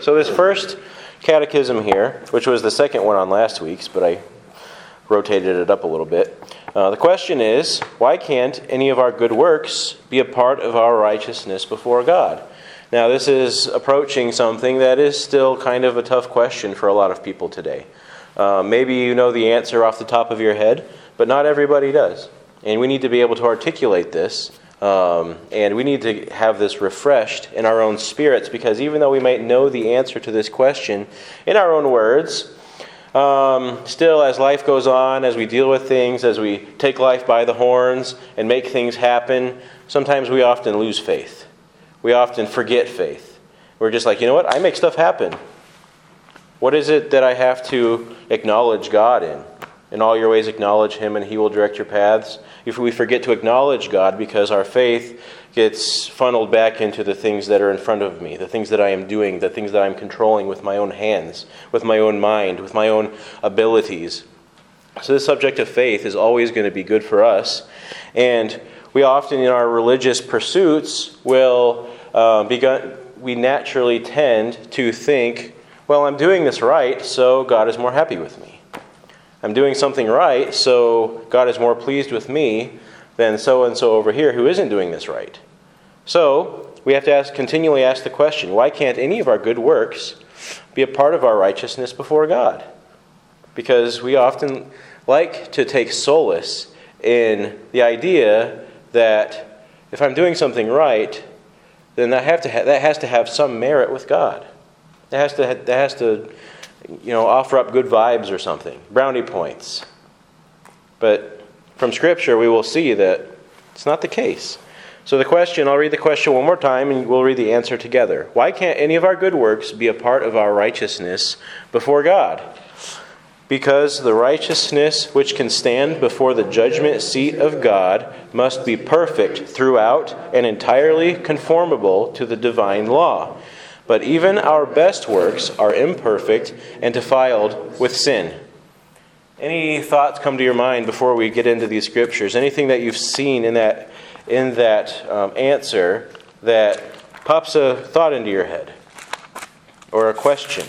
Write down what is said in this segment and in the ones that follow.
so, this first catechism here, which was the second one on last week's, but I rotated it up a little bit. Uh, the question is why can't any of our good works be a part of our righteousness before God? Now, this is approaching something that is still kind of a tough question for a lot of people today. Uh, maybe you know the answer off the top of your head, but not everybody does. And we need to be able to articulate this um, and we need to have this refreshed in our own spirits because even though we might know the answer to this question in our own words, um, still, as life goes on, as we deal with things, as we take life by the horns and make things happen, sometimes we often lose faith. We often forget faith. We're just like, you know what? I make stuff happen. What is it that I have to acknowledge God in? In all your ways, acknowledge Him, and He will direct your paths. If we forget to acknowledge God because our faith gets funneled back into the things that are in front of me, the things that I am doing, the things that I'm controlling with my own hands, with my own mind, with my own abilities. So, this subject of faith is always going to be good for us. And we often, in our religious pursuits, will uh, begun, we naturally tend to think, well, I'm doing this right, so God is more happy with me. I'm doing something right, so God is more pleased with me than so and so over here who isn't doing this right. So, we have to ask, continually ask the question why can't any of our good works be a part of our righteousness before God? Because we often like to take solace in the idea that if I'm doing something right, then that, have to ha- that has to have some merit with God. That has to, ha- that has to you know, offer up good vibes or something, brownie points. But from Scripture, we will see that it's not the case. So the question, I'll read the question one more time and we'll read the answer together. Why can't any of our good works be a part of our righteousness before God? Because the righteousness which can stand before the judgment seat of God must be perfect throughout and entirely conformable to the divine law. But even our best works are imperfect and defiled with sin. Any thoughts come to your mind before we get into these scriptures? Anything that you've seen in that, in that um, answer that pops a thought into your head or a question?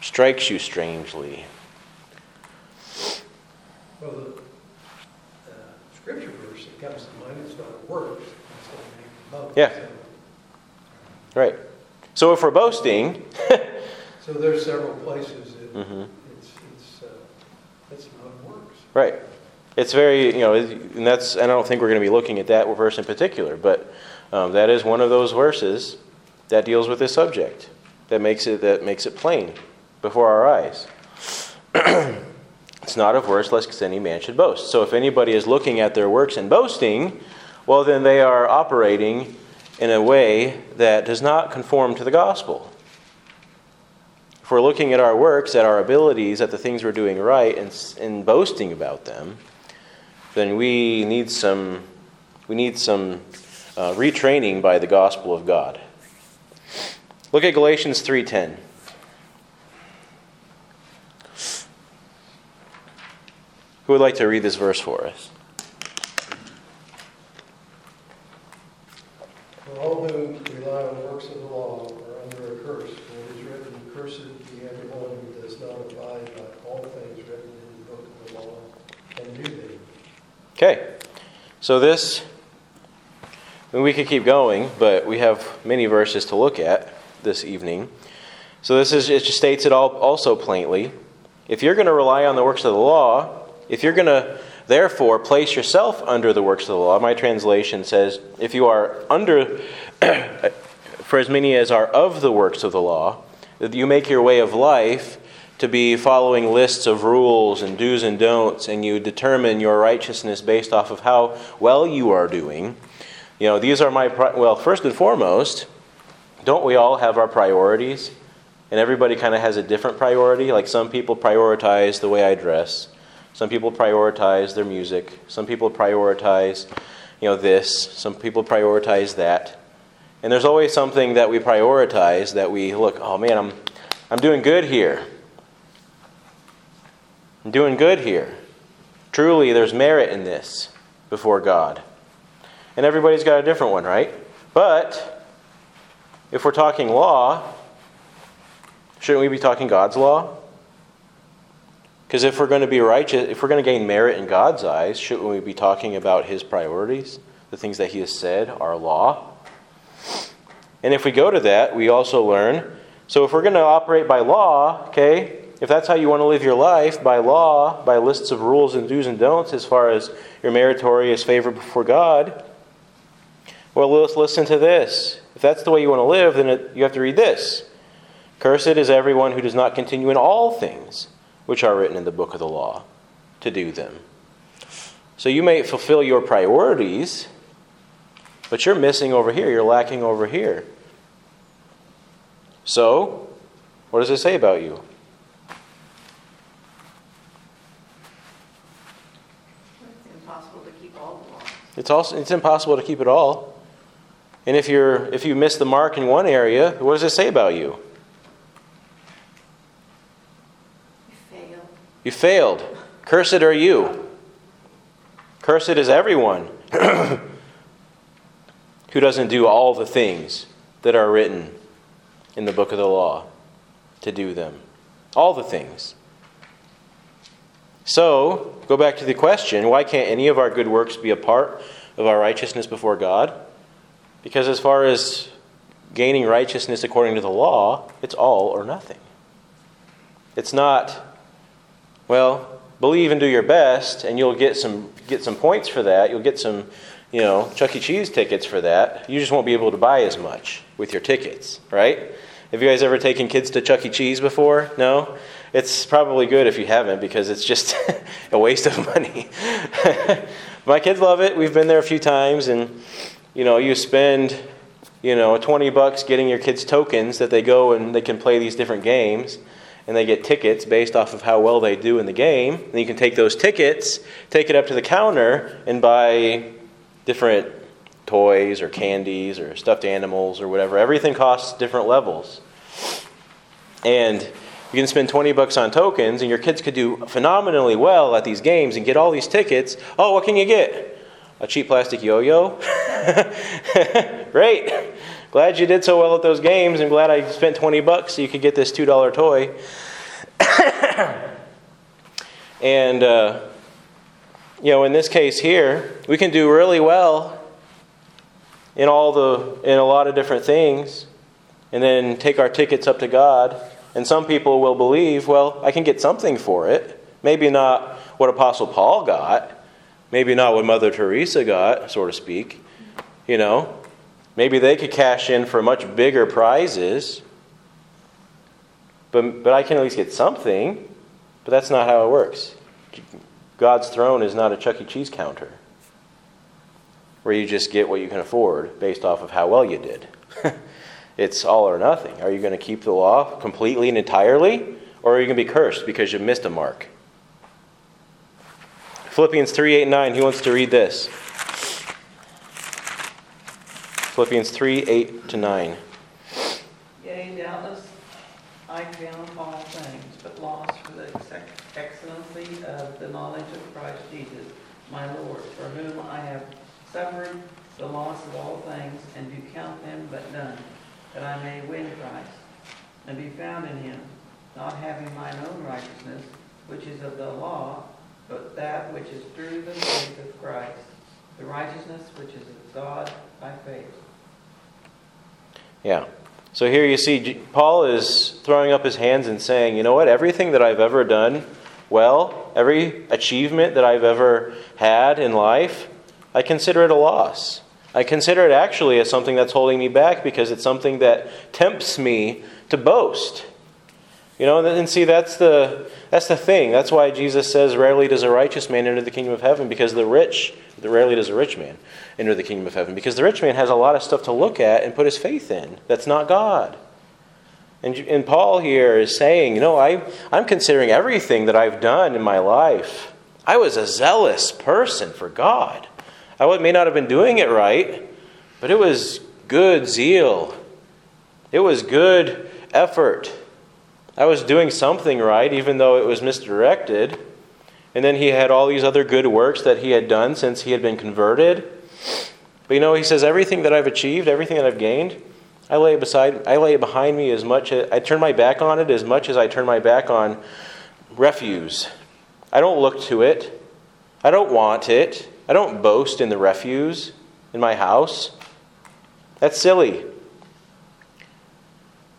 Strikes you strangely. Well, scripture verse that comes to mind is not works, yeah. Right. So if we're boasting. so there's several places that mm-hmm. it's, it's, uh, it's not works. Right. It's very, you know, and that's, and I don't think we're going to be looking at that verse in particular, but um, that is one of those verses that deals with this subject, that makes it, that makes it plain before our eyes. it's not of works lest any man should boast. So if anybody is looking at their works and boasting, well, then they are operating in a way that does not conform to the gospel. If we're looking at our works, at our abilities, at the things we're doing right, and, and boasting about them, then we need some, we need some uh, retraining by the gospel of God. Look at Galatians 3:10. Who would like to read this verse for us? all who rely on works of the law are under a curse. For it is written, Cursed be everyone who does not abide by all things written in the book of the law and do them. Okay. So this, we could keep going, but we have many verses to look at this evening. So this is it just states it all also plainly. If you're going to rely on the works of the law, if you're going to Therefore, place yourself under the works of the law. My translation says, if you are under, for as many as are of the works of the law, that you make your way of life to be following lists of rules and do's and don'ts, and you determine your righteousness based off of how well you are doing. You know, these are my, pri- well, first and foremost, don't we all have our priorities? And everybody kind of has a different priority. Like some people prioritize the way I dress. Some people prioritize their music. Some people prioritize, you know, this. Some people prioritize that. And there's always something that we prioritize that we look, oh man, I'm, I'm doing good here. I'm doing good here. Truly, there's merit in this before God. And everybody's got a different one, right? But if we're talking law, shouldn't we be talking God's law? Because if we're going to be righteous, if we're going to gain merit in God's eyes, shouldn't we be talking about His priorities, the things that He has said are law? And if we go to that, we also learn so if we're going to operate by law, okay, if that's how you want to live your life, by law, by lists of rules and do's and don'ts as far as your meritorious favor before God, well, let's listen to this. If that's the way you want to live, then it, you have to read this. Cursed is everyone who does not continue in all things which are written in the book of the law to do them. So you may fulfill your priorities, but you're missing over here, you're lacking over here. So, what does it say about you? It's impossible to keep all the laws. It's also it's impossible to keep it all. And if you're if you miss the mark in one area, what does it say about you? You You failed. Cursed are you. Cursed is everyone who doesn't do all the things that are written in the book of the law to do them. All the things. So, go back to the question why can't any of our good works be a part of our righteousness before God? Because as far as gaining righteousness according to the law, it's all or nothing. It's not, well, believe and do your best, and you'll get some get some points for that. You'll get some, you know, Chuck E. Cheese tickets for that. You just won't be able to buy as much with your tickets, right? Have you guys ever taken kids to Chuck E. Cheese before? No? It's probably good if you haven't because it's just a waste of money. My kids love it. We've been there a few times and you know, you spend you know, 20 bucks getting your kids tokens that they go and they can play these different games and they get tickets based off of how well they do in the game. And you can take those tickets, take it up to the counter and buy different toys or candies or stuffed animals or whatever. Everything costs different levels. And you can spend 20 bucks on tokens and your kids could do phenomenally well at these games and get all these tickets. Oh, what can you get? A cheap plastic yo-yo? Great. Glad you did so well at those games and glad I spent 20 bucks so you could get this $2 toy. and uh, you know, in this case here, we can do really well in all the in a lot of different things and then take our tickets up to God. And some people will believe, well, I can get something for it. Maybe not what Apostle Paul got, maybe not what Mother Teresa got, so to speak. You know, maybe they could cash in for much bigger prizes. But, but I can at least get something. But that's not how it works. God's throne is not a Chuck E. Cheese counter where you just get what you can afford based off of how well you did. it's all or nothing. Are you going to keep the law completely and entirely, or are you going to be cursed because you missed a mark? Philippians 3 8 9, he wants to read this. Philippians 3 8 to 9. Yea, doubtless I count all things, but loss for the excellency of the knowledge of Christ Jesus, my Lord, for whom I have suffered the loss of all things, and do count them but dung, that I may win Christ, and be found in him, not having mine own righteousness, which is of the law, but that which is through the faith of Christ, the righteousness which is of God by faith. Yeah. So here you see Paul is throwing up his hands and saying, you know what, everything that I've ever done well, every achievement that I've ever had in life, I consider it a loss. I consider it actually as something that's holding me back because it's something that tempts me to boast. You know, and see that's the that's the thing. That's why Jesus says, "Rarely does a righteous man enter the kingdom of heaven," because the rich, rarely does a rich man enter the kingdom of heaven, because the rich man has a lot of stuff to look at and put his faith in. That's not God. And, and Paul here is saying, you know, I I'm considering everything that I've done in my life. I was a zealous person for God. I may not have been doing it right, but it was good zeal. It was good effort. I was doing something right, even though it was misdirected. And then he had all these other good works that he had done since he had been converted. But you know, he says, everything that I've achieved, everything that I've gained, I lay it beside, I lay it behind me as much as I turn my back on it as much as I turn my back on refuse. I don't look to it. I don't want it. I don't boast in the refuse in my house. That's silly.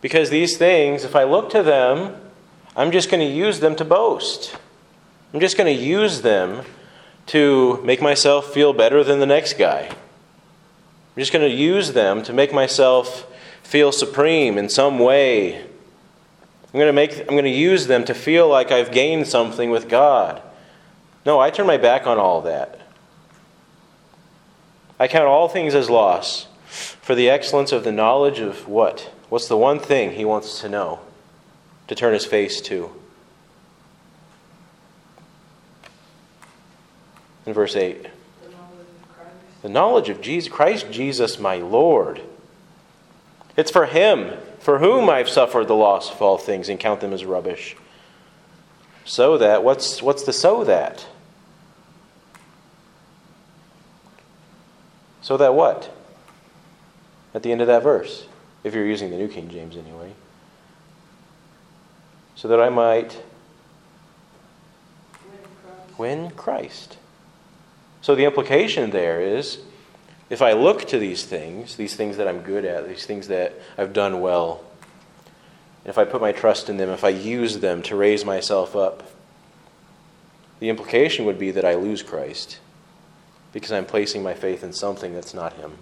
Because these things, if I look to them, I'm just going to use them to boast. I'm just going to use them to make myself feel better than the next guy. I'm just going to use them to make myself feel supreme in some way. I'm going to make I'm going to use them to feel like I've gained something with God. No, I turn my back on all that. I count all things as loss for the excellence of the knowledge of what? What's the one thing he wants to know? To turn his face to. In verse 8. The knowledge of Jesus, Christ Jesus my Lord. It's for him, for whom I've suffered the loss of all things and count them as rubbish. So that, what's, what's the so that? So that what? At the end of that verse, if you're using the New King James anyway. So that I might win Christ. So the implication there is if I look to these things, these things that I'm good at, these things that I've done well, if I put my trust in them, if I use them to raise myself up, the implication would be that I lose Christ because I'm placing my faith in something that's not Him.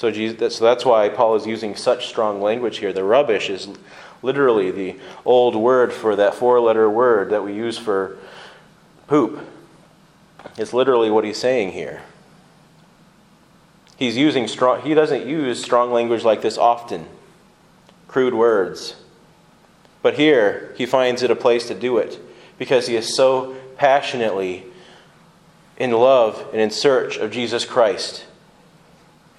So, Jesus, so that's why Paul is using such strong language here. The rubbish is literally the old word for that four letter word that we use for poop. It's literally what he's saying here. He's using strong, he doesn't use strong language like this often, crude words. But here, he finds it a place to do it because he is so passionately in love and in search of Jesus Christ.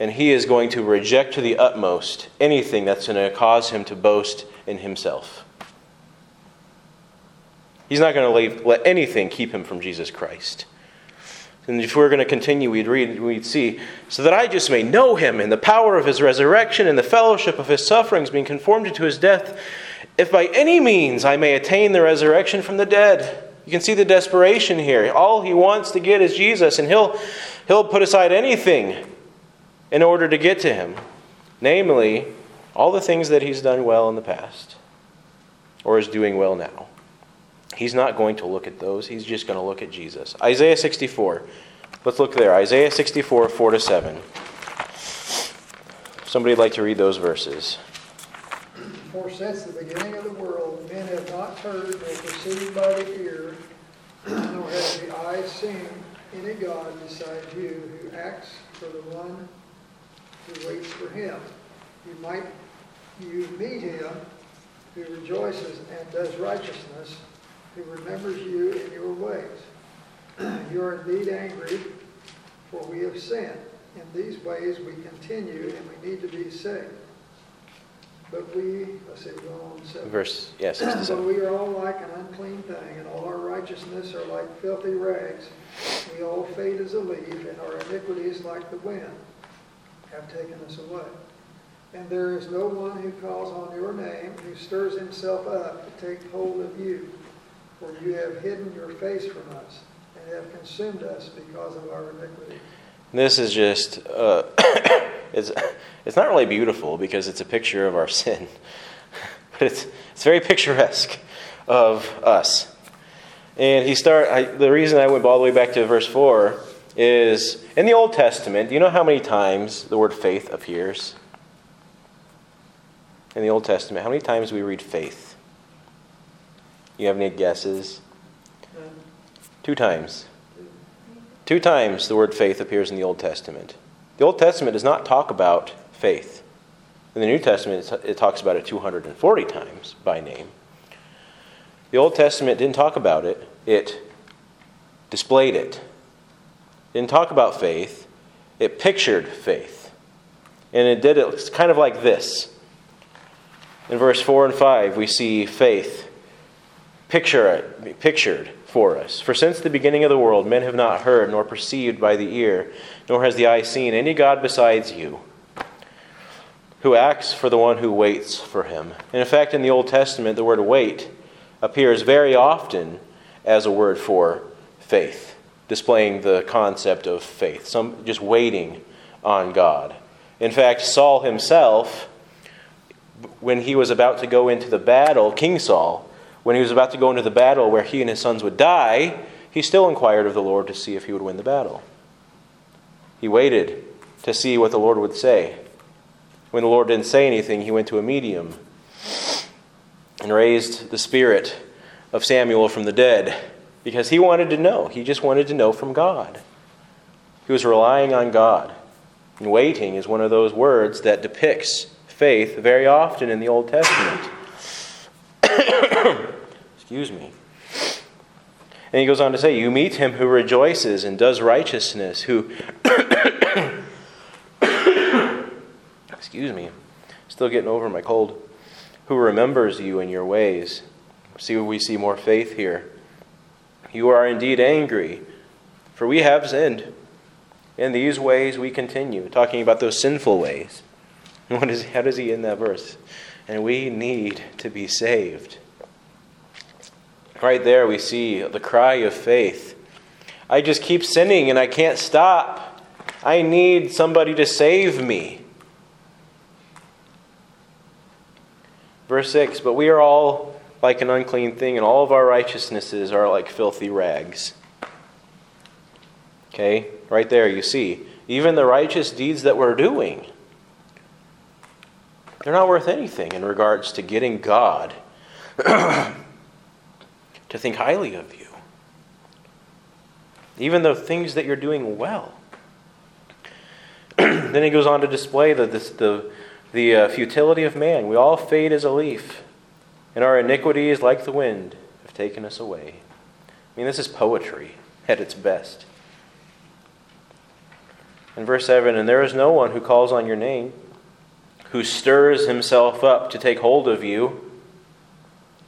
And he is going to reject to the utmost anything that's going to cause him to boast in himself. He's not going to leave, let anything keep him from Jesus Christ. And if we're going to continue, we'd read, we'd see, so that I just may know him in the power of his resurrection and the fellowship of his sufferings, being conformed to his death, if by any means I may attain the resurrection from the dead. You can see the desperation here. All he wants to get is Jesus, and he'll, he'll put aside anything in order to get to him. Namely, all the things that he's done well in the past, or is doing well now. He's not going to look at those. He's just going to look at Jesus. Isaiah 64. Let's look there. Isaiah 64, 4 to 7. Somebody'd like to read those verses. For since the beginning of the world, men have not heard nor perceived by the ear, nor have the eyes seen any God besides you who acts for the one who waits for him. You might you meet him who rejoices and does righteousness who remembers you in your ways. you are indeed angry, for we have sinned. In these ways we continue, and we need to be saved. But we, let's see, we go on seven. Verse, yeah, But 67. we are all like an unclean thing, and all our righteousness are like filthy rags. We all fade as a leaf, and our iniquities, like the wind, have taken us away. And there is no one who calls on your name, who stirs himself up to take hold of you. For you have hidden your face from us, and have consumed us because of our iniquity. This is just, uh, it's, it's not really beautiful because it's a picture of our sin, but it's, it's very picturesque of us. And he start. I, the reason I went all the way back to verse four is in the Old Testament. Do you know how many times the word faith appears in the Old Testament? How many times do we read faith? You have any guesses? Two times. Two times the word faith appears in the Old Testament. The Old Testament does not talk about faith. In the New Testament, it talks about it 240 times by name. The Old Testament didn't talk about it, it displayed it. Didn't talk about faith, it pictured faith. And it did it kind of like this. In verse 4 and 5, we see faith picture pictured. for us. For since the beginning of the world, men have not heard, nor perceived by the ear, nor has the eye seen any God besides you, who acts for the one who waits for him. And in fact, in the Old Testament, the word wait appears very often as a word for faith, displaying the concept of faith, some just waiting on God. In fact, Saul himself, when he was about to go into the battle, King Saul, when he was about to go into the battle where he and his sons would die, he still inquired of the Lord to see if he would win the battle. He waited to see what the Lord would say. When the Lord didn't say anything, he went to a medium and raised the spirit of Samuel from the dead because he wanted to know. He just wanted to know from God. He was relying on God. And waiting is one of those words that depicts faith very often in the Old Testament. Excuse me. And he goes on to say, You meet him who rejoices and does righteousness, who. Excuse me. Still getting over my cold. Who remembers you in your ways. See, we see more faith here. You are indeed angry, for we have sinned. In these ways we continue, talking about those sinful ways. What is, how does he end that verse? And we need to be saved. Right there, we see the cry of faith. I just keep sinning and I can't stop. I need somebody to save me. Verse 6 But we are all like an unclean thing, and all of our righteousnesses are like filthy rags. Okay, right there you see. Even the righteous deeds that we're doing, they're not worth anything in regards to getting God to think highly of you. Even the things that you're doing well. then he goes on to display the, the, the, the uh, futility of man. We all fade as a leaf, and our iniquities, like the wind, have taken us away. I mean, this is poetry at its best. In verse 7, and there is no one who calls on your name, who stirs himself up to take hold of you.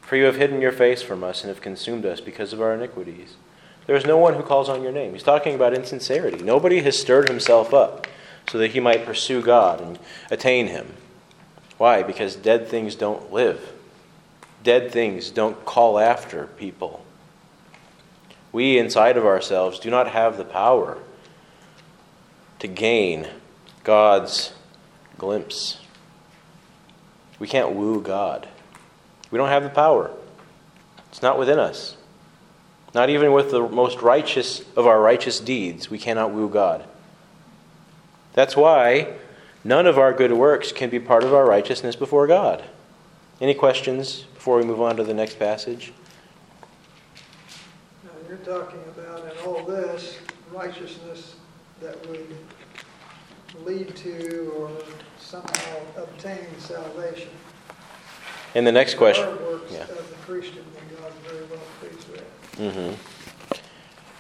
For you have hidden your face from us and have consumed us because of our iniquities. There is no one who calls on your name. He's talking about insincerity. Nobody has stirred himself up so that he might pursue God and attain him. Why? Because dead things don't live, dead things don't call after people. We inside of ourselves do not have the power to gain God's glimpse. We can't woo God. We don't have the power. It's not within us. Not even with the most righteous of our righteous deeds, we cannot woo God. That's why none of our good works can be part of our righteousness before God. Any questions before we move on to the next passage? Now, you're talking about in all this righteousness that would lead to or somehow obtain salvation. And the next question. Works Yeah. of the Christian God very well pleased with. hmm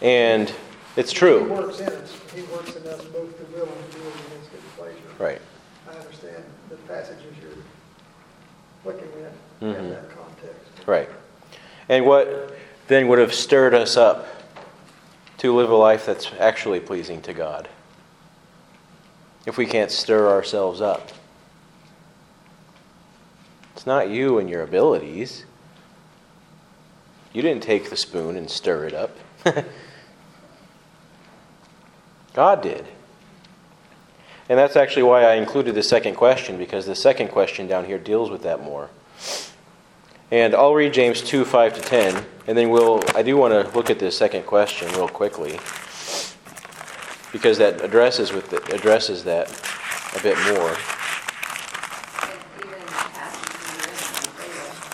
And it's He true. works in us. He works in us both to will and to do of his good pleasure. Right. I understand the passages you're looking at Mhm. in that context. Right. And what then would have stirred us up to live a life that's actually pleasing to God? If we can't stir ourselves up, it's not you and your abilities. You didn't take the spoon and stir it up. God did. And that's actually why I included the second question, because the second question down here deals with that more. And I'll read James 2 5 to 10, and then we'll. I do want to look at this second question real quickly, because that addresses, with the, addresses that a bit more. And even in the passage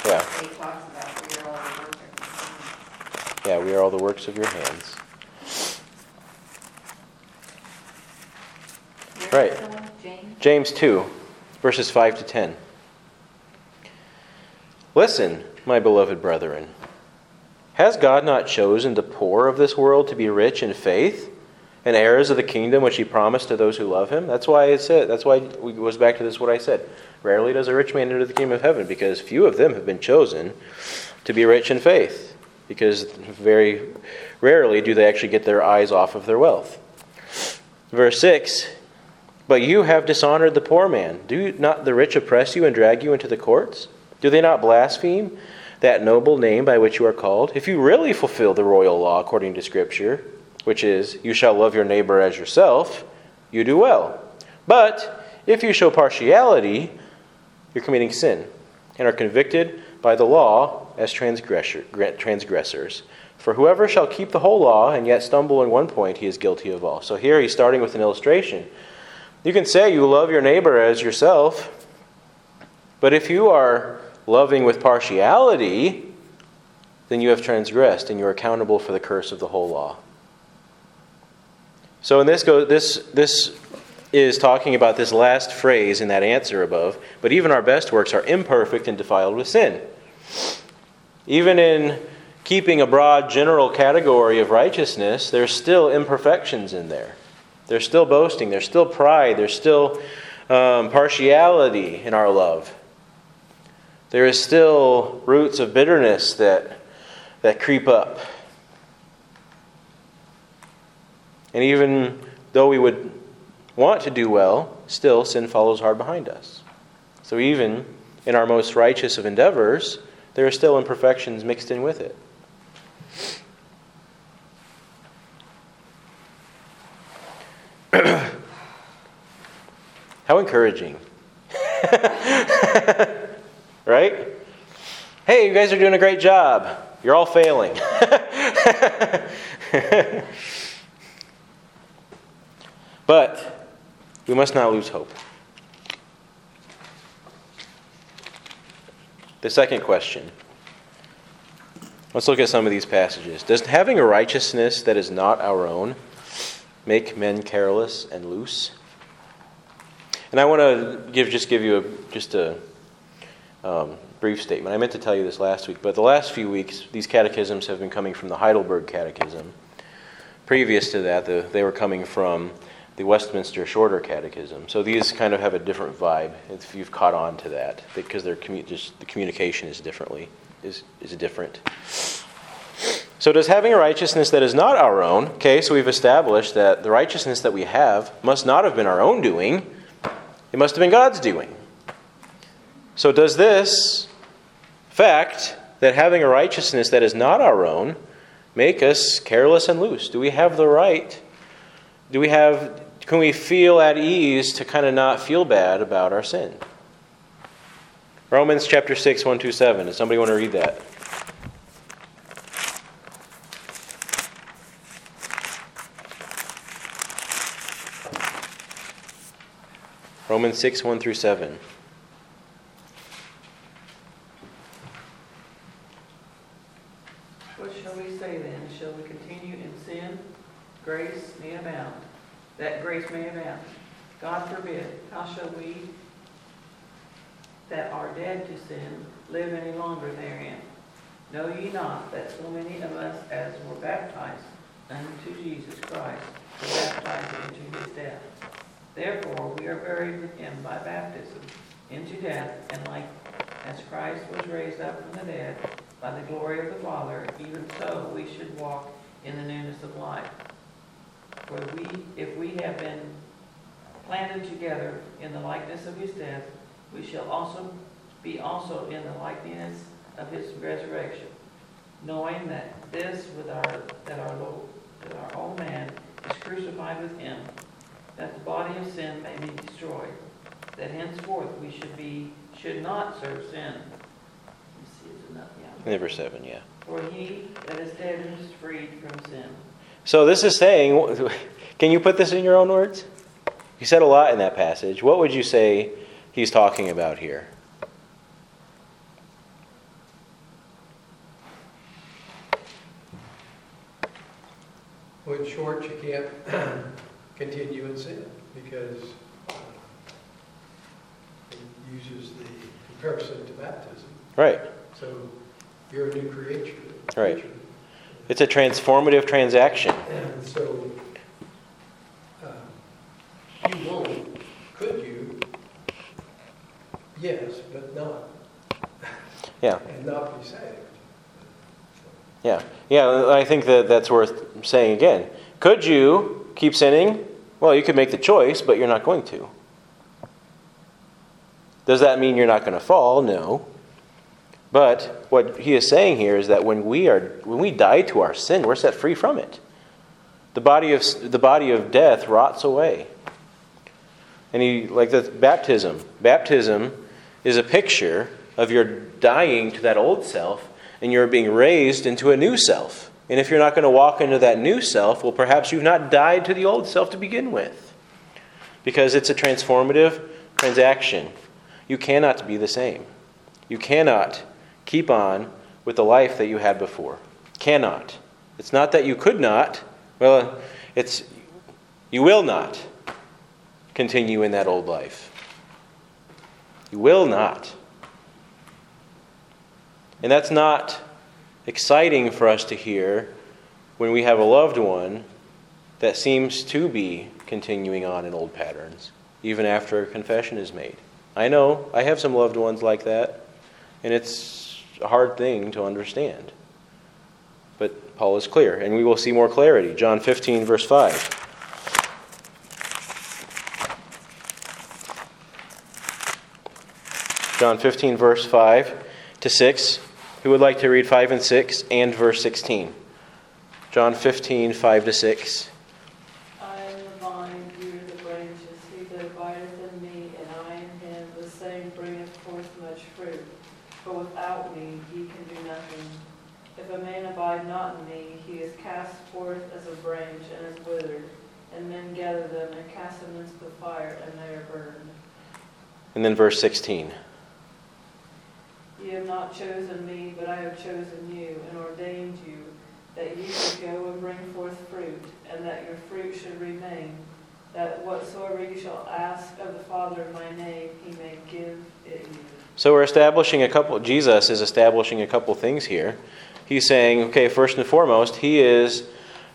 Yeah. in the Isaiah, it talks about we are all the work of his hands. Yeah, we are all the works of your hands. Right. is that one, James? James 2, verses 5 to 10. Listen, my beloved brethren. Has God not chosen the poor of this world to be rich in faith and heirs of the kingdom which he promised to those who love him? That's why it said, that's why it goes back to this what I said. Rarely does a rich man enter the kingdom of heaven because few of them have been chosen to be rich in faith because very rarely do they actually get their eyes off of their wealth. Verse 6 But you have dishonored the poor man. Do not the rich oppress you and drag you into the courts? Do they not blaspheme that noble name by which you are called? If you really fulfill the royal law according to Scripture, which is, You shall love your neighbor as yourself, you do well. But if you show partiality, you're committing sin and are convicted by the law as transgressors. For whoever shall keep the whole law and yet stumble in one point, he is guilty of all. So here he's starting with an illustration. You can say you love your neighbor as yourself, but if you are loving with partiality, then you have transgressed and you're accountable for the curse of the whole law. So in this go this this is talking about this last phrase in that answer above, but even our best works are imperfect and defiled with sin. Even in keeping a broad general category of righteousness, there's still imperfections in there. There's still boasting, there's still pride, there's still um, partiality in our love. There is still roots of bitterness that, that creep up. And even though we would want to do well, still sin follows hard behind us. So even in our most righteous of endeavors, there are still imperfections mixed in with it. How encouraging. right? Hey, you guys are doing a great job. You're all failing. but we must not lose hope. The second question. Let's look at some of these passages. Does having a righteousness that is not our own make men careless and loose? And I want to give just give you a, just a um, brief statement. I meant to tell you this last week, but the last few weeks, these catechisms have been coming from the Heidelberg Catechism. Previous to that, the, they were coming from the Westminster Shorter Catechism. So these kind of have a different vibe. If you've caught on to that, because they're commu- just the communication is differently is is different. So does having a righteousness that is not our own? Okay, so we've established that the righteousness that we have must not have been our own doing. It must have been God's doing. So does this fact that having a righteousness that is not our own make us careless and loose? Do we have the right? Do we have can we feel at ease to kind of not feel bad about our sin? Romans chapter 6, 1 2, 7. Does somebody want to read that? Romans 6, 1 through 7. What shall we say then? Shall we continue in sin? Grace may abound that grace may abound. God forbid, how shall we that are dead to sin live any longer therein? Know ye not that so many of us as were baptized unto Jesus Christ were baptized into his death? Therefore we are buried with him by baptism into death, and like as Christ was raised up from the dead by the glory of the Father, even so we should walk in the newness of life. For we, if we have been planted together in the likeness of his death, we shall also be also in the likeness of his resurrection, knowing that this with our that our Lord, that our old man is crucified with him, that the body of sin may be destroyed, that henceforth we should be should not serve sin. See, enough, yeah. Number seven, yeah. For he that is dead is freed from sin. So this is saying, can you put this in your own words? He said a lot in that passage. What would you say he's talking about here? Well, in short, you can't continue in sin because uh, it uses the comparison to baptism. Right. So you're a new creature. Right. It's a transformative transaction. And so, uh, you won't, could you? Yes, but not. Yeah. And not be saved. Yeah. Yeah, I think that that's worth saying again. Could you keep sinning? Well, you could make the choice, but you're not going to. Does that mean you're not going to fall? No. But what he is saying here is that when we are when we die to our sin, we're set free from it. The body of the body of death rots away. And he like the baptism. Baptism is a picture of your dying to that old self and you're being raised into a new self. And if you're not going to walk into that new self, well perhaps you've not died to the old self to begin with. Because it's a transformative transaction. You cannot be the same. You cannot keep on with the life that you had before. Cannot. It's not that you could not. Well, it's you will not continue in that old life. You will not. And that's not exciting for us to hear when we have a loved one that seems to be continuing on in old patterns, even after a confession is made. I know, I have some loved ones like that, and it's a hard thing to understand. But Paul is clear, and we will see more clarity. John 15, verse 5. John 15, verse 5 to 6. Who would like to read 5 and 6 and verse 16? John 15, 5 to 6. I am the vine, you are the branches. He that abideth in me, and I in him, the same bringeth forth much fruit. For without me ye can do nothing. If a man abide not in me, he is cast forth as a branch and is withered, and men gather them and cast them into the fire, and they are burned. And then verse 16. Not chosen me, but I have chosen you, and ordained you, that you should go and bring forth fruit, and that your fruit should remain, that whatsoever you shall ask of the Father in my name, he may give it you. So we're establishing a couple, Jesus is establishing a couple things here. He's saying, okay, first and foremost, He is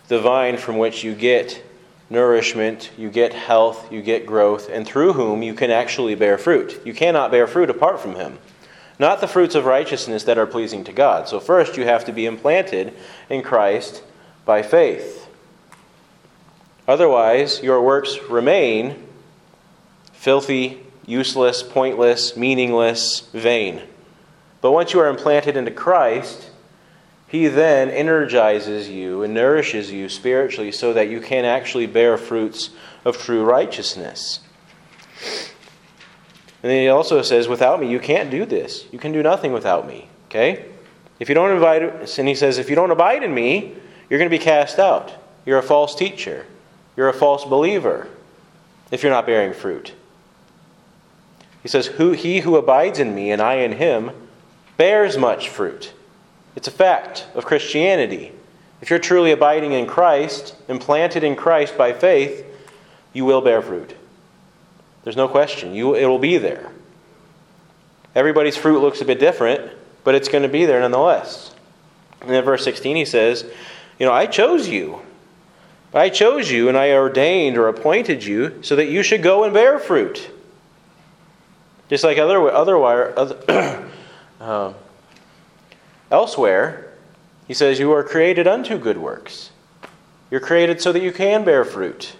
the vine from which you get nourishment, you get health, you get growth, and through whom you can actually bear fruit. You cannot bear fruit apart from Him. Not the fruits of righteousness that are pleasing to God. So, first, you have to be implanted in Christ by faith. Otherwise, your works remain filthy, useless, pointless, meaningless, vain. But once you are implanted into Christ, He then energizes you and nourishes you spiritually so that you can actually bear fruits of true righteousness. And then he also says, without me, you can't do this. You can do nothing without me. Okay? If you don't invite, and he says, if you don't abide in me, you're going to be cast out. You're a false teacher. You're a false believer if you're not bearing fruit. He says, who, He who abides in me and I in him bears much fruit. It's a fact of Christianity. If you're truly abiding in Christ, implanted in Christ by faith, you will bear fruit. There's no question. You, it will be there. Everybody's fruit looks a bit different, but it's going to be there nonetheless. And verse 16 he says, You know, I chose you. I chose you and I ordained or appointed you so that you should go and bear fruit. Just like other, other, other uh, elsewhere, he says, You are created unto good works. You're created so that you can bear fruit.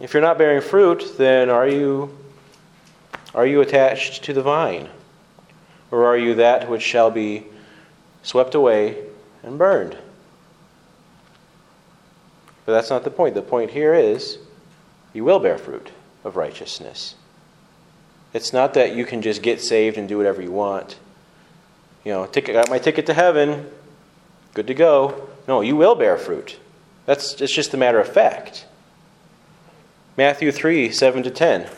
If you're not bearing fruit, then are you are you attached to the vine? Or are you that which shall be swept away and burned? But that's not the point. The point here is you will bear fruit of righteousness. It's not that you can just get saved and do whatever you want. You know, ticket, got my ticket to heaven, good to go. No, you will bear fruit. That's it's just a matter of fact. Matthew 3 7 to 10.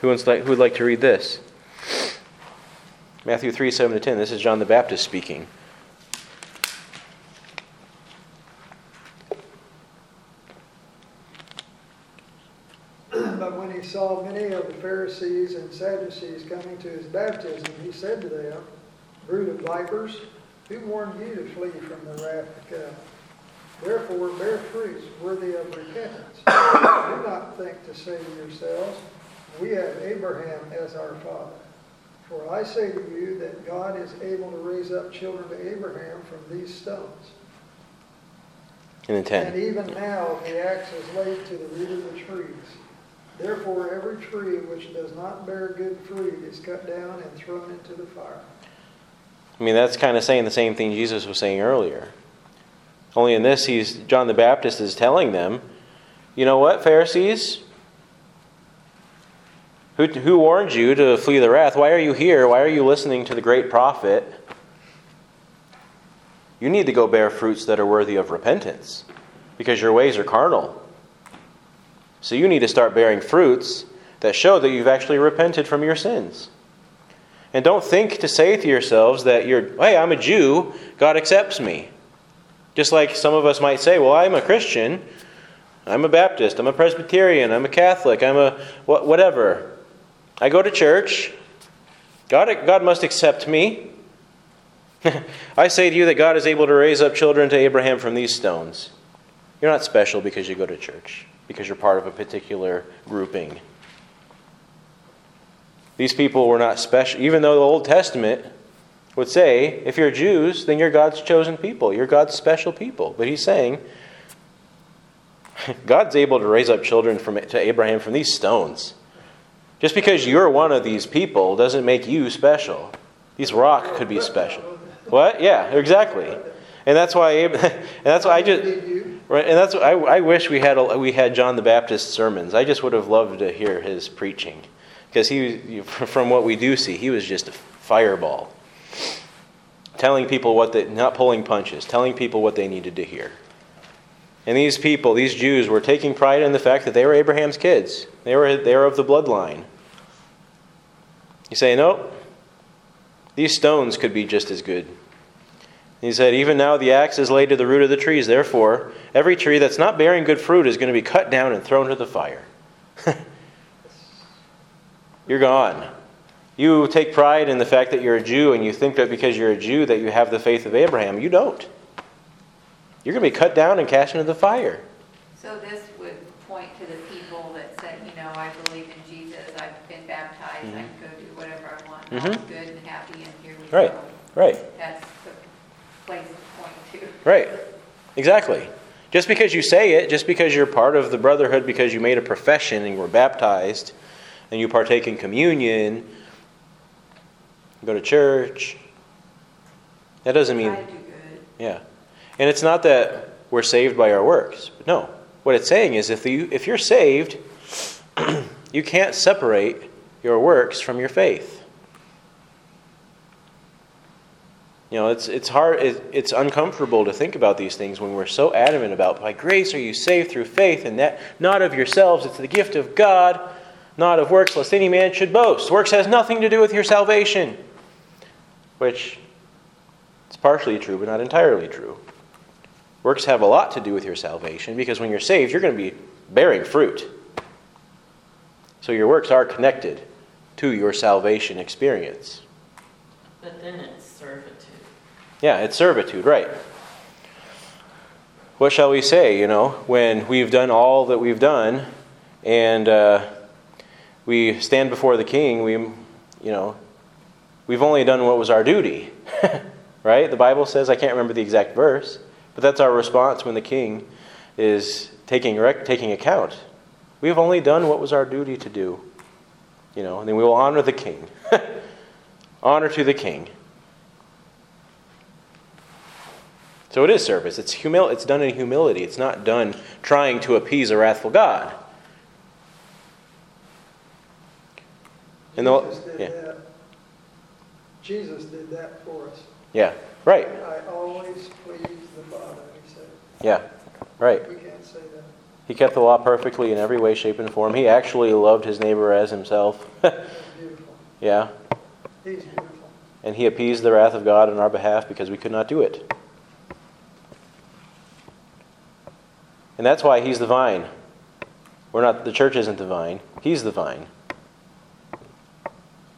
Who, would like to read this? Matthew 3 7 to 10. This is John the Baptist speaking. But when he saw many of the Pharisees and Sadducees coming to his baptism, he said to them, Brood of vipers, who warned you to flee from the wrath to come? Therefore, bear fruits worthy of repentance. Do not think to say to yourselves, we have Abraham as our father. For I say to you that God is able to raise up children to Abraham from these stones. And then And even now the axe is laid to the root of the trees. Therefore every tree which does not bear good fruit is cut down and thrown into the fire. I mean, that's kind of saying the same thing Jesus was saying earlier. Only in this, he's John the Baptist is telling them, you know what, Pharisees? Who, who warned you to flee the wrath? Why are you here? Why are you listening to the great prophet? You need to go bear fruits that are worthy of repentance because your ways are carnal. So you need to start bearing fruits that show that you've actually repented from your sins. And don't think to say to yourselves that you're, hey, I'm a Jew, God accepts me. Just like some of us might say, well, I'm a Christian, I'm a Baptist, I'm a Presbyterian, I'm a Catholic, I'm a whatever. I go to church. God, God must accept me. I say to you that God is able to raise up children to Abraham from these stones. You're not special because you go to church, because you're part of a particular grouping. These people were not special, even though the Old Testament would say, if you're Jews, then you're God's chosen people. You're God's special people. But he's saying, God's able to raise up children from, to Abraham from these stones. Just because you're one of these people doesn't make you special. These rock could be special. What? Yeah, exactly. And that's why, and that's why I just, right. And that's I, I wish we had we had John the Baptist sermons. I just would have loved to hear his preaching, because he, from what we do see, he was just a fireball, telling people what they, not pulling punches, telling people what they needed to hear. And these people, these Jews, were taking pride in the fact that they were Abraham's kids. They were, they were of the bloodline. You say, no, these stones could be just as good. He said, Even now the axe is laid to the root of the trees. Therefore, every tree that's not bearing good fruit is going to be cut down and thrown to the fire. you're gone. You take pride in the fact that you're a Jew and you think that because you're a Jew that you have the faith of Abraham. You don't. You're going to be cut down and cast into the fire. So this would point to the people that said, you know, I believe in Jesus, I've been baptized, I can go do whatever I want, Mhm. I'm good and happy, and here we Right. go. Right. That's the place to point to. Right. Exactly. Just because you say it, just because you're part of the brotherhood, because you made a profession and you were baptized, and you partake in communion, go to church, that doesn't mean. Do. Yeah. And it's not that we're saved by our works. No. What it's saying is if, you, if you're saved, you can't separate your works from your faith. You know, it's, it's hard, it, it's uncomfortable to think about these things when we're so adamant about, by grace are you saved through faith, and that not of yourselves, it's the gift of God, not of works, lest any man should boast. Works has nothing to do with your salvation, which is partially true, but not entirely true. Works have a lot to do with your salvation because when you're saved, you're going to be bearing fruit. So your works are connected to your salvation experience. But then it's servitude. Yeah, it's servitude, right. What shall we say, you know, when we've done all that we've done and uh, we stand before the king, we, you know, we've only done what was our duty, right? The Bible says, I can't remember the exact verse, but that's our response when the king is taking, rec- taking account. We've only done what was our duty to do, you know, and then we will honor the king. honor to the king. So it is service. It's humil- It's done in humility. It's not done trying to appease a wrathful God. And the, Jesus did yeah, that. Jesus did that for us. yeah, right, I always please the Father, he said. yeah, right. We can't say that. He kept the law perfectly in every way, shape, and form. He actually loved his neighbor as himself. Beautiful. yeah, He's beautiful. and he appeased the wrath of God on our behalf because we could not do it. And that's why he's the vine. We're not the church isn't the vine. He's the vine.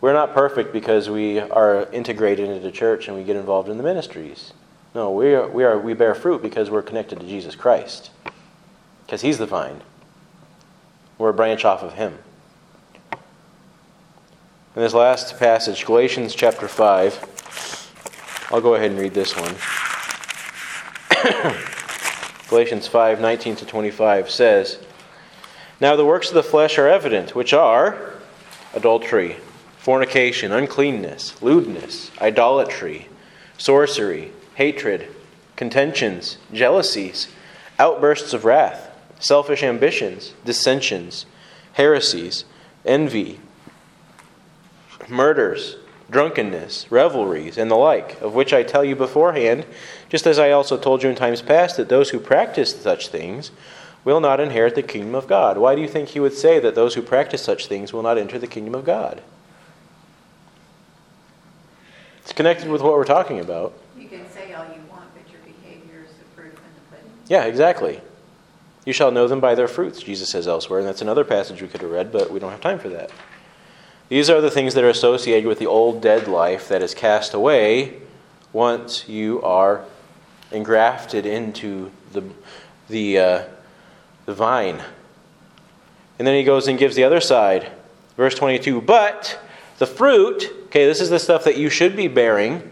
We're not perfect because we are integrated into church and we get involved in the ministries. No, we are, we are we bear fruit because we're connected to Jesus Christ. Because he's the vine. We're a branch off of him. in this last passage, Galatians chapter 5. I'll go ahead and read this one. Galatians 5 19 to 25 says, Now the works of the flesh are evident, which are adultery, fornication, uncleanness, lewdness, idolatry, sorcery, hatred, contentions, jealousies, outbursts of wrath, selfish ambitions, dissensions, heresies, envy, murders, drunkenness, revelries, and the like, of which I tell you beforehand, just as I also told you in times past, that those who practice such things will not inherit the kingdom of God. Why do you think he would say that those who practice such things will not enter the kingdom of God? It's connected with what we're talking about. You can say all you want, but your behavior is the proof in the pudding. Yeah, exactly. You shall know them by their fruits, Jesus says elsewhere, and that's another passage we could have read, but we don't have time for that. These are the things that are associated with the old dead life that is cast away once you are engrafted into the, the, uh, the vine. And then he goes and gives the other side. Verse 22 But the fruit, okay, this is the stuff that you should be bearing,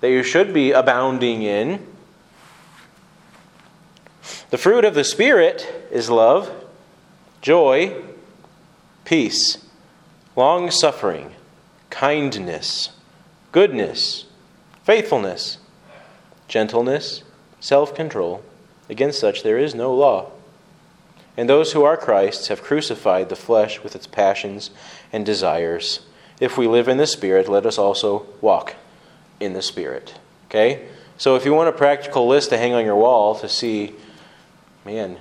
that you should be abounding in. The fruit of the Spirit is love, joy, peace, long suffering, kindness, goodness, faithfulness, gentleness, self control. Against such there is no law. And those who are Christ's have crucified the flesh with its passions and desires. If we live in the Spirit, let us also walk in the Spirit. Okay? So if you want a practical list to hang on your wall to see, man,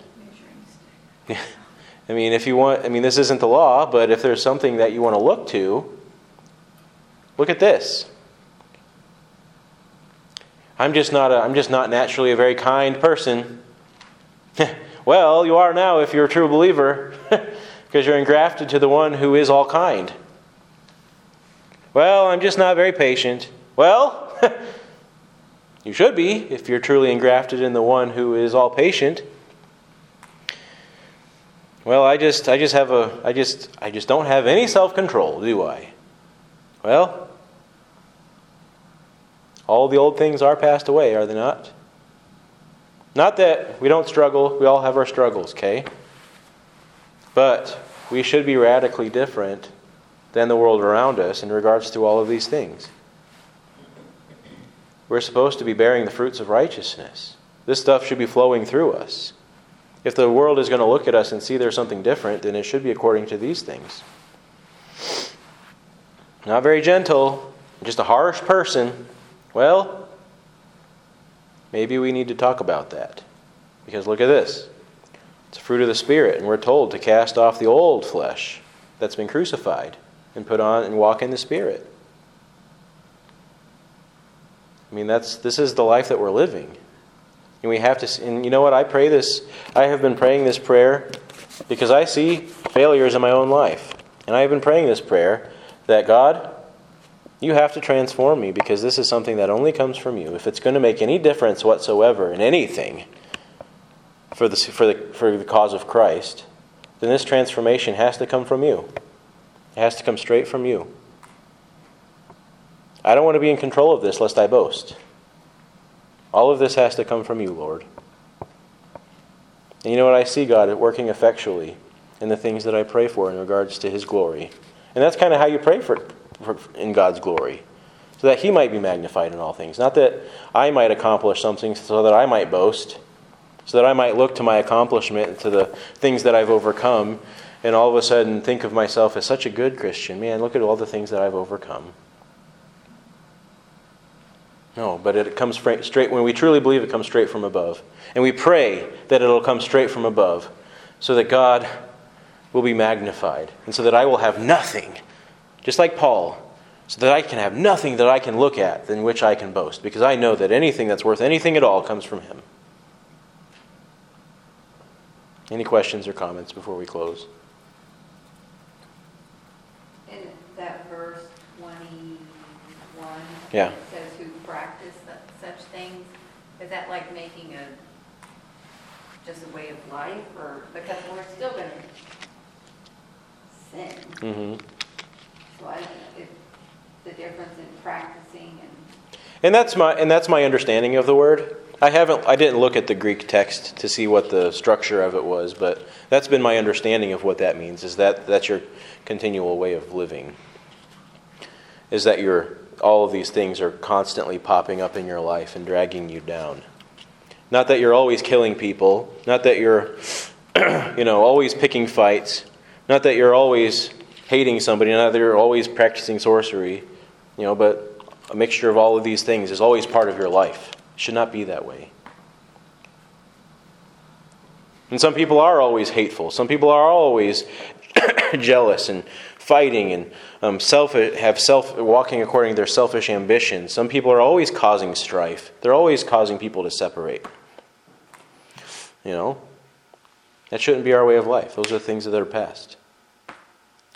stick. I mean, if you want, I mean, this isn't the law, but if there's something that you want to look to, look at this. I'm just not a, I'm just not naturally a very kind person. well, you are now if you're a true believer, because you're engrafted to the one who is all kind. Well, I'm just not very patient. Well, you should be if you're truly engrafted in the one who is all patient. Well, I just I just have a I just I just don't have any self-control, do I? Well, all the old things are passed away, are they not? Not that we don't struggle, we all have our struggles, okay? But we should be radically different than the world around us in regards to all of these things. We're supposed to be bearing the fruits of righteousness. This stuff should be flowing through us. If the world is going to look at us and see there's something different, then it should be according to these things. Not very gentle, just a harsh person. Well, maybe we need to talk about that. Because look at this it's a fruit of the Spirit, and we're told to cast off the old flesh that's been crucified and put on and walk in the Spirit. I mean, that's, this is the life that we're living. And we have to, and you know what? I pray this, I have been praying this prayer because I see failures in my own life. And I have been praying this prayer that God, you have to transform me because this is something that only comes from you. If it's going to make any difference whatsoever in anything for the, for the, for the cause of Christ, then this transformation has to come from you. It has to come straight from you. I don't want to be in control of this lest I boast. All of this has to come from you, Lord. And you know what? I see God working effectually in the things that I pray for in regards to His glory. And that's kind of how you pray for, in God's glory, so that He might be magnified in all things. Not that I might accomplish something so that I might boast, so that I might look to my accomplishment, to the things that I've overcome, and all of a sudden think of myself as such a good Christian. Man, look at all the things that I've overcome. No, but it comes straight, when we truly believe it comes straight from above. And we pray that it'll come straight from above so that God will be magnified and so that I will have nothing, just like Paul, so that I can have nothing that I can look at than which I can boast because I know that anything that's worth anything at all comes from Him. Any questions or comments before we close? In that verse twenty-one. Yeah. it Says who practice such things, is that like making a, just a way of life, or, because we're still gonna sin, Mm-hmm. The difference in practicing and, And that's my and that's my understanding of the word. I haven't I didn't look at the Greek text to see what the structure of it was, but that's been my understanding of what that means is that that's your continual way of living. Is that your all of these things are constantly popping up in your life and dragging you down. Not that you're always killing people, not that you're you know, always picking fights, not that you're always hating somebody, you're always practicing sorcery, you know, but a mixture of all of these things is always part of your life. It should not be that way. And some people are always hateful. Some people are always jealous and fighting and um, self have self walking according to their selfish ambitions. Some people are always causing strife. They're always causing people to separate. You know, that shouldn't be our way of life. Those are things that are past.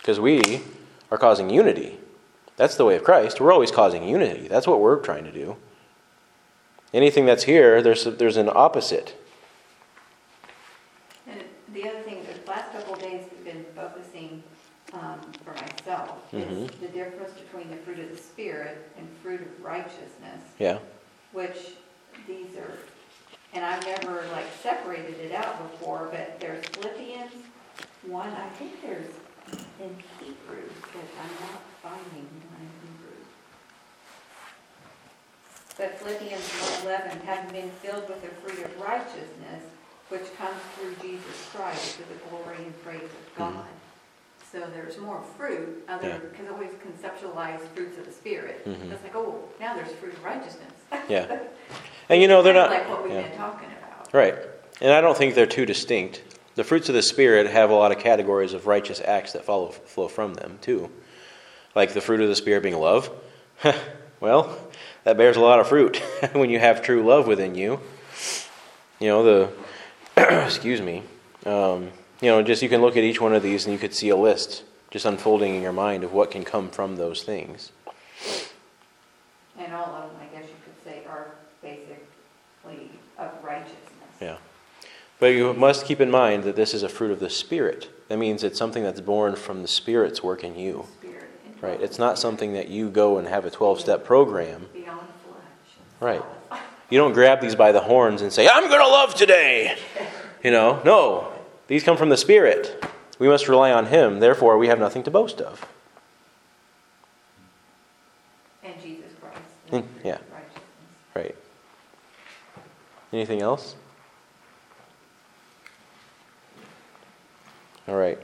Because we are causing unity. That's the way of Christ. We're always causing unity. That's what we're trying to do. Anything that's here, there's, there's an opposite. and the other thing, the last couple of days we've been focusing, um, for myself, is Mhm. the difference between the fruit of the Spirit and fruit of righteousness. Yeah. which these are, and I've never like separated it out before, but there's Philippians one, I think there's in Hebrew, but I'm not finding one in Hebrew. But Philippians one eleven, having been filled with the fruit of righteousness, which comes through Jesus Christ to the glory and praise of God. So there's more fruit, other, Yeah. because I always conceptualize fruits of the Spirit. Mhm. It's like, oh, now there's fruit of righteousness. Yeah. And you know, they're not. Like what we've yeah. been talking about. Right. And I don't think they're too distinct. The fruits of the Spirit have a lot of categories of righteous acts that follow, flow from them, too. Like the fruit of the Spirit being love. well, that bears a lot of fruit when you have true love within you. You know, the, excuse me, um, you know, just you can look at each one of these and you could see a list just unfolding in your mind of what can come from those things. And all of them, I guess you could say, are basically of righteousness. Yeah. But you must keep in mind that this is a fruit of the Spirit. That means it's something that's born from the Spirit's work in you. Right? It's not something that you go and have a 12 step program. Right. You don't grab these by the horns and say, I'm going to love today. You know, no. These come from the Spirit. We must rely on Him. Therefore, we have nothing to boast of. And Jesus Christ. Mm, yeah. Right. Anything else? All right.